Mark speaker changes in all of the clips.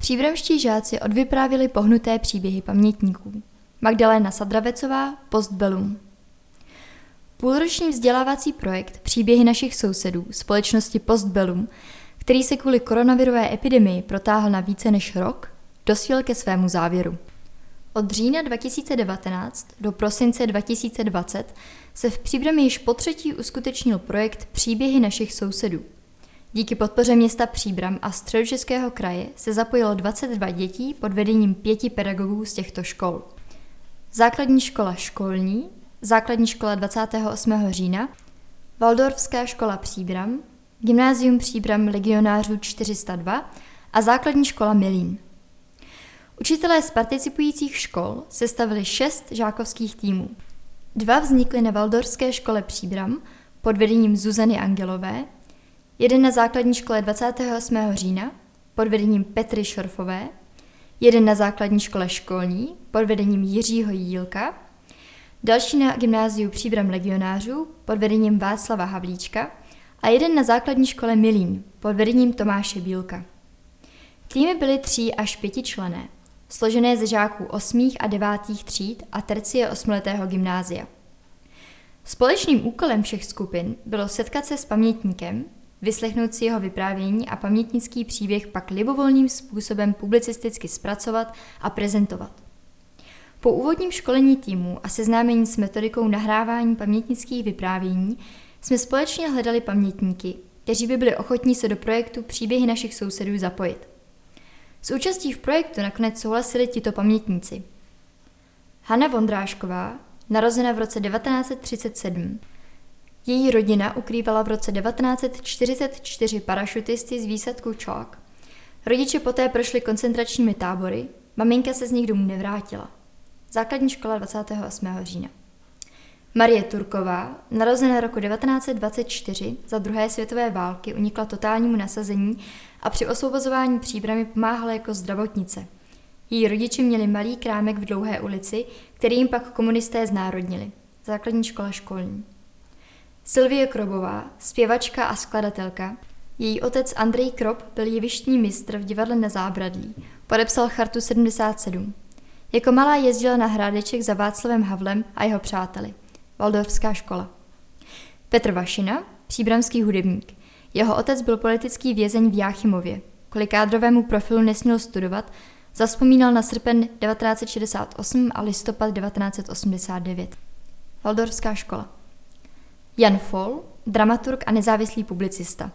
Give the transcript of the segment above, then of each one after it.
Speaker 1: Příbramští žáci odvyprávili pohnuté příběhy pamětníků. Magdalena Sadravecová, Postbellum. Půlroční vzdělávací projekt Příběhy našich sousedů společnosti Postbellum, který se kvůli koronavirové epidemii protáhl na více než rok, dospěl ke svému závěru. Od října 2019 do prosince 2020 se v Příbrami již po třetí uskutečnil projekt Příběhy našich sousedů. Díky podpoře města Příbram a středočeského kraje se zapojilo 22 dětí pod vedením pěti pedagogů z těchto škol. Základní škola školní, základní škola 28. října, Valdorfská škola Příbram, Gymnázium Příbram legionářů 402 a základní škola Milín. Učitelé z participujících škol sestavili šest žákovských týmů. Dva vznikly na Valdorské škole Příbram pod vedením Zuzany Angelové, jeden na základní škole 28. října pod vedením Petry Šorfové, jeden na základní škole školní pod vedením Jiřího Jílka, další na gymnáziu Příbram legionářů pod vedením Václava Havlíčka a jeden na základní škole Milín pod vedením Tomáše Bílka. Týmy byly tří až pěti člené složené ze žáků osmých a devátých tříd a tercie osmiletého gymnázia. Společným úkolem všech skupin bylo setkat se s pamětníkem, vyslechnout si jeho vyprávění a pamětnický příběh pak libovolným způsobem publicisticky zpracovat a prezentovat. Po úvodním školení týmu a seznámení s metodikou nahrávání pamětnických vyprávění jsme společně hledali pamětníky, kteří by byli ochotní se do projektu Příběhy našich sousedů zapojit. S účastí v projektu nakonec souhlasili tito pamětníci. Hanna Vondrášková, narozena v roce 1937. Její rodina ukrývala v roce 1944 parašutisty z výsadku Chalk. Rodiče poté prošli koncentračními tábory, maminka se z nich domů nevrátila. Základní škola 28. října. Marie Turková, narozená roku 1924, za druhé světové války unikla totálnímu nasazení a při osvobozování příbramy pomáhala jako zdravotnice. Její rodiče měli malý krámek v dlouhé ulici, který jim pak komunisté znárodnili. Základní škola školní. Sylvie Krobová, zpěvačka a skladatelka. Její otec Andrej Krob byl jevištní mistr v divadle na Zábradlí. Podepsal chartu 77. Jako malá jezdila na hrádeček za Václavem Havlem a jeho přáteli. Waldorfská škola. Petr Vašina, příbramský hudebník. Jeho otec byl politický vězeň v Jáchymově. Kvůli kádrovému profilu nesměl studovat, zaspomínal na srpen 1968 a listopad 1989. Waldorfská škola. Jan Fol, dramaturg a nezávislý publicista.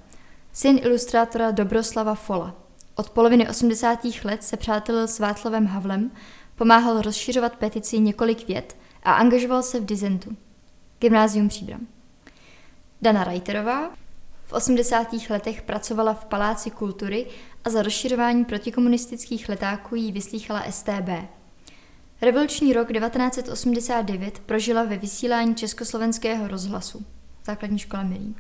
Speaker 1: Syn ilustrátora Dobroslava Fola. Od poloviny 80. let se přátelil s Václavem Havlem, pomáhal rozšiřovat petici několik vět a angažoval se v dizentu. Gymnázium Příbram. Dana Reiterová v 80. letech pracovala v Paláci kultury a za rozšiřování protikomunistických letáků jí vyslýchala STB. Revoluční rok 1989 prožila ve vysílání Československého rozhlasu. Základní škola Milí.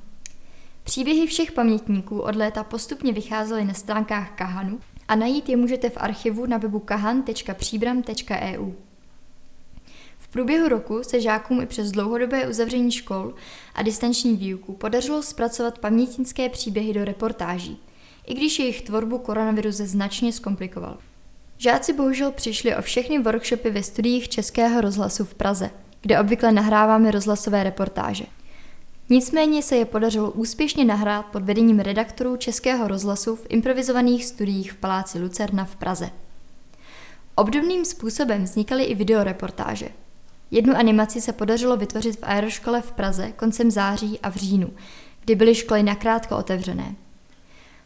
Speaker 1: Příběhy všech pamětníků od léta postupně vycházely na stránkách Kahanu a najít je můžete v archivu na webu kahan.příbram.eu průběhu roku se žákům i přes dlouhodobé uzavření škol a distanční výuku podařilo zpracovat pamětnické příběhy do reportáží, i když jejich tvorbu koronavirus značně zkomplikoval. Žáci bohužel přišli o všechny workshopy ve studiích Českého rozhlasu v Praze, kde obvykle nahráváme rozhlasové reportáže. Nicméně se je podařilo úspěšně nahrát pod vedením redaktorů Českého rozhlasu v improvizovaných studiích v Paláci Lucerna v Praze. Obdobným způsobem vznikaly i videoreportáže, Jednu animaci se podařilo vytvořit v aeroškole v Praze koncem září a v říjnu, kdy byly školy nakrátko otevřené.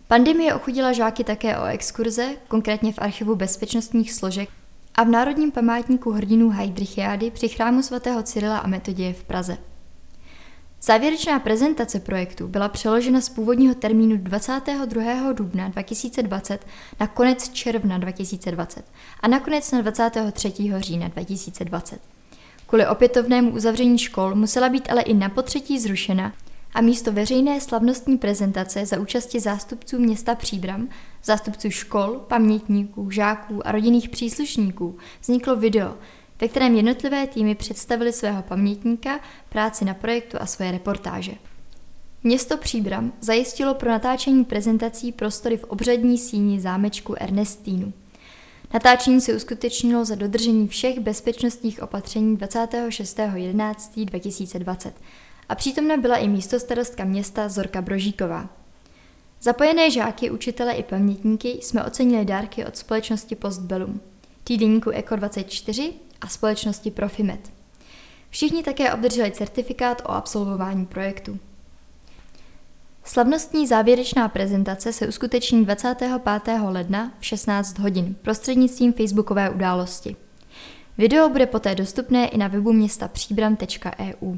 Speaker 1: Pandemie ochudila žáky také o exkurze, konkrétně v archivu bezpečnostních složek a v Národním památníku hrdinů Heidrichiády při chrámu svatého Cyrila a Metoděje v Praze. Závěrečná prezentace projektu byla přeložena z původního termínu 22. dubna 2020 na konec června 2020 a nakonec na 23. října 2020. Kvůli opětovnému uzavření škol musela být ale i na potřetí zrušena a místo veřejné slavnostní prezentace za účasti zástupců města Příbram, zástupců škol, pamětníků, žáků a rodinných příslušníků vzniklo video, ve kterém jednotlivé týmy představili svého pamětníka, práci na projektu a svoje reportáže. Město Příbram zajistilo pro natáčení prezentací prostory v obřadní síni zámečku Ernestínu. Natáčení se uskutečnilo za dodržení všech bezpečnostních opatření 26.11.2020 a přítomna byla i místostarostka města Zorka Brožíková. Zapojené žáky, učitele i pamětníky jsme ocenili dárky od společnosti Postbellum, týdeníku Eko24 a společnosti Profimet. Všichni také obdrželi certifikát o absolvování projektu. Slavnostní závěrečná prezentace se uskuteční 25. ledna v 16 hodin prostřednictvím facebookové události. Video bude poté dostupné i na webu města příbram.eu.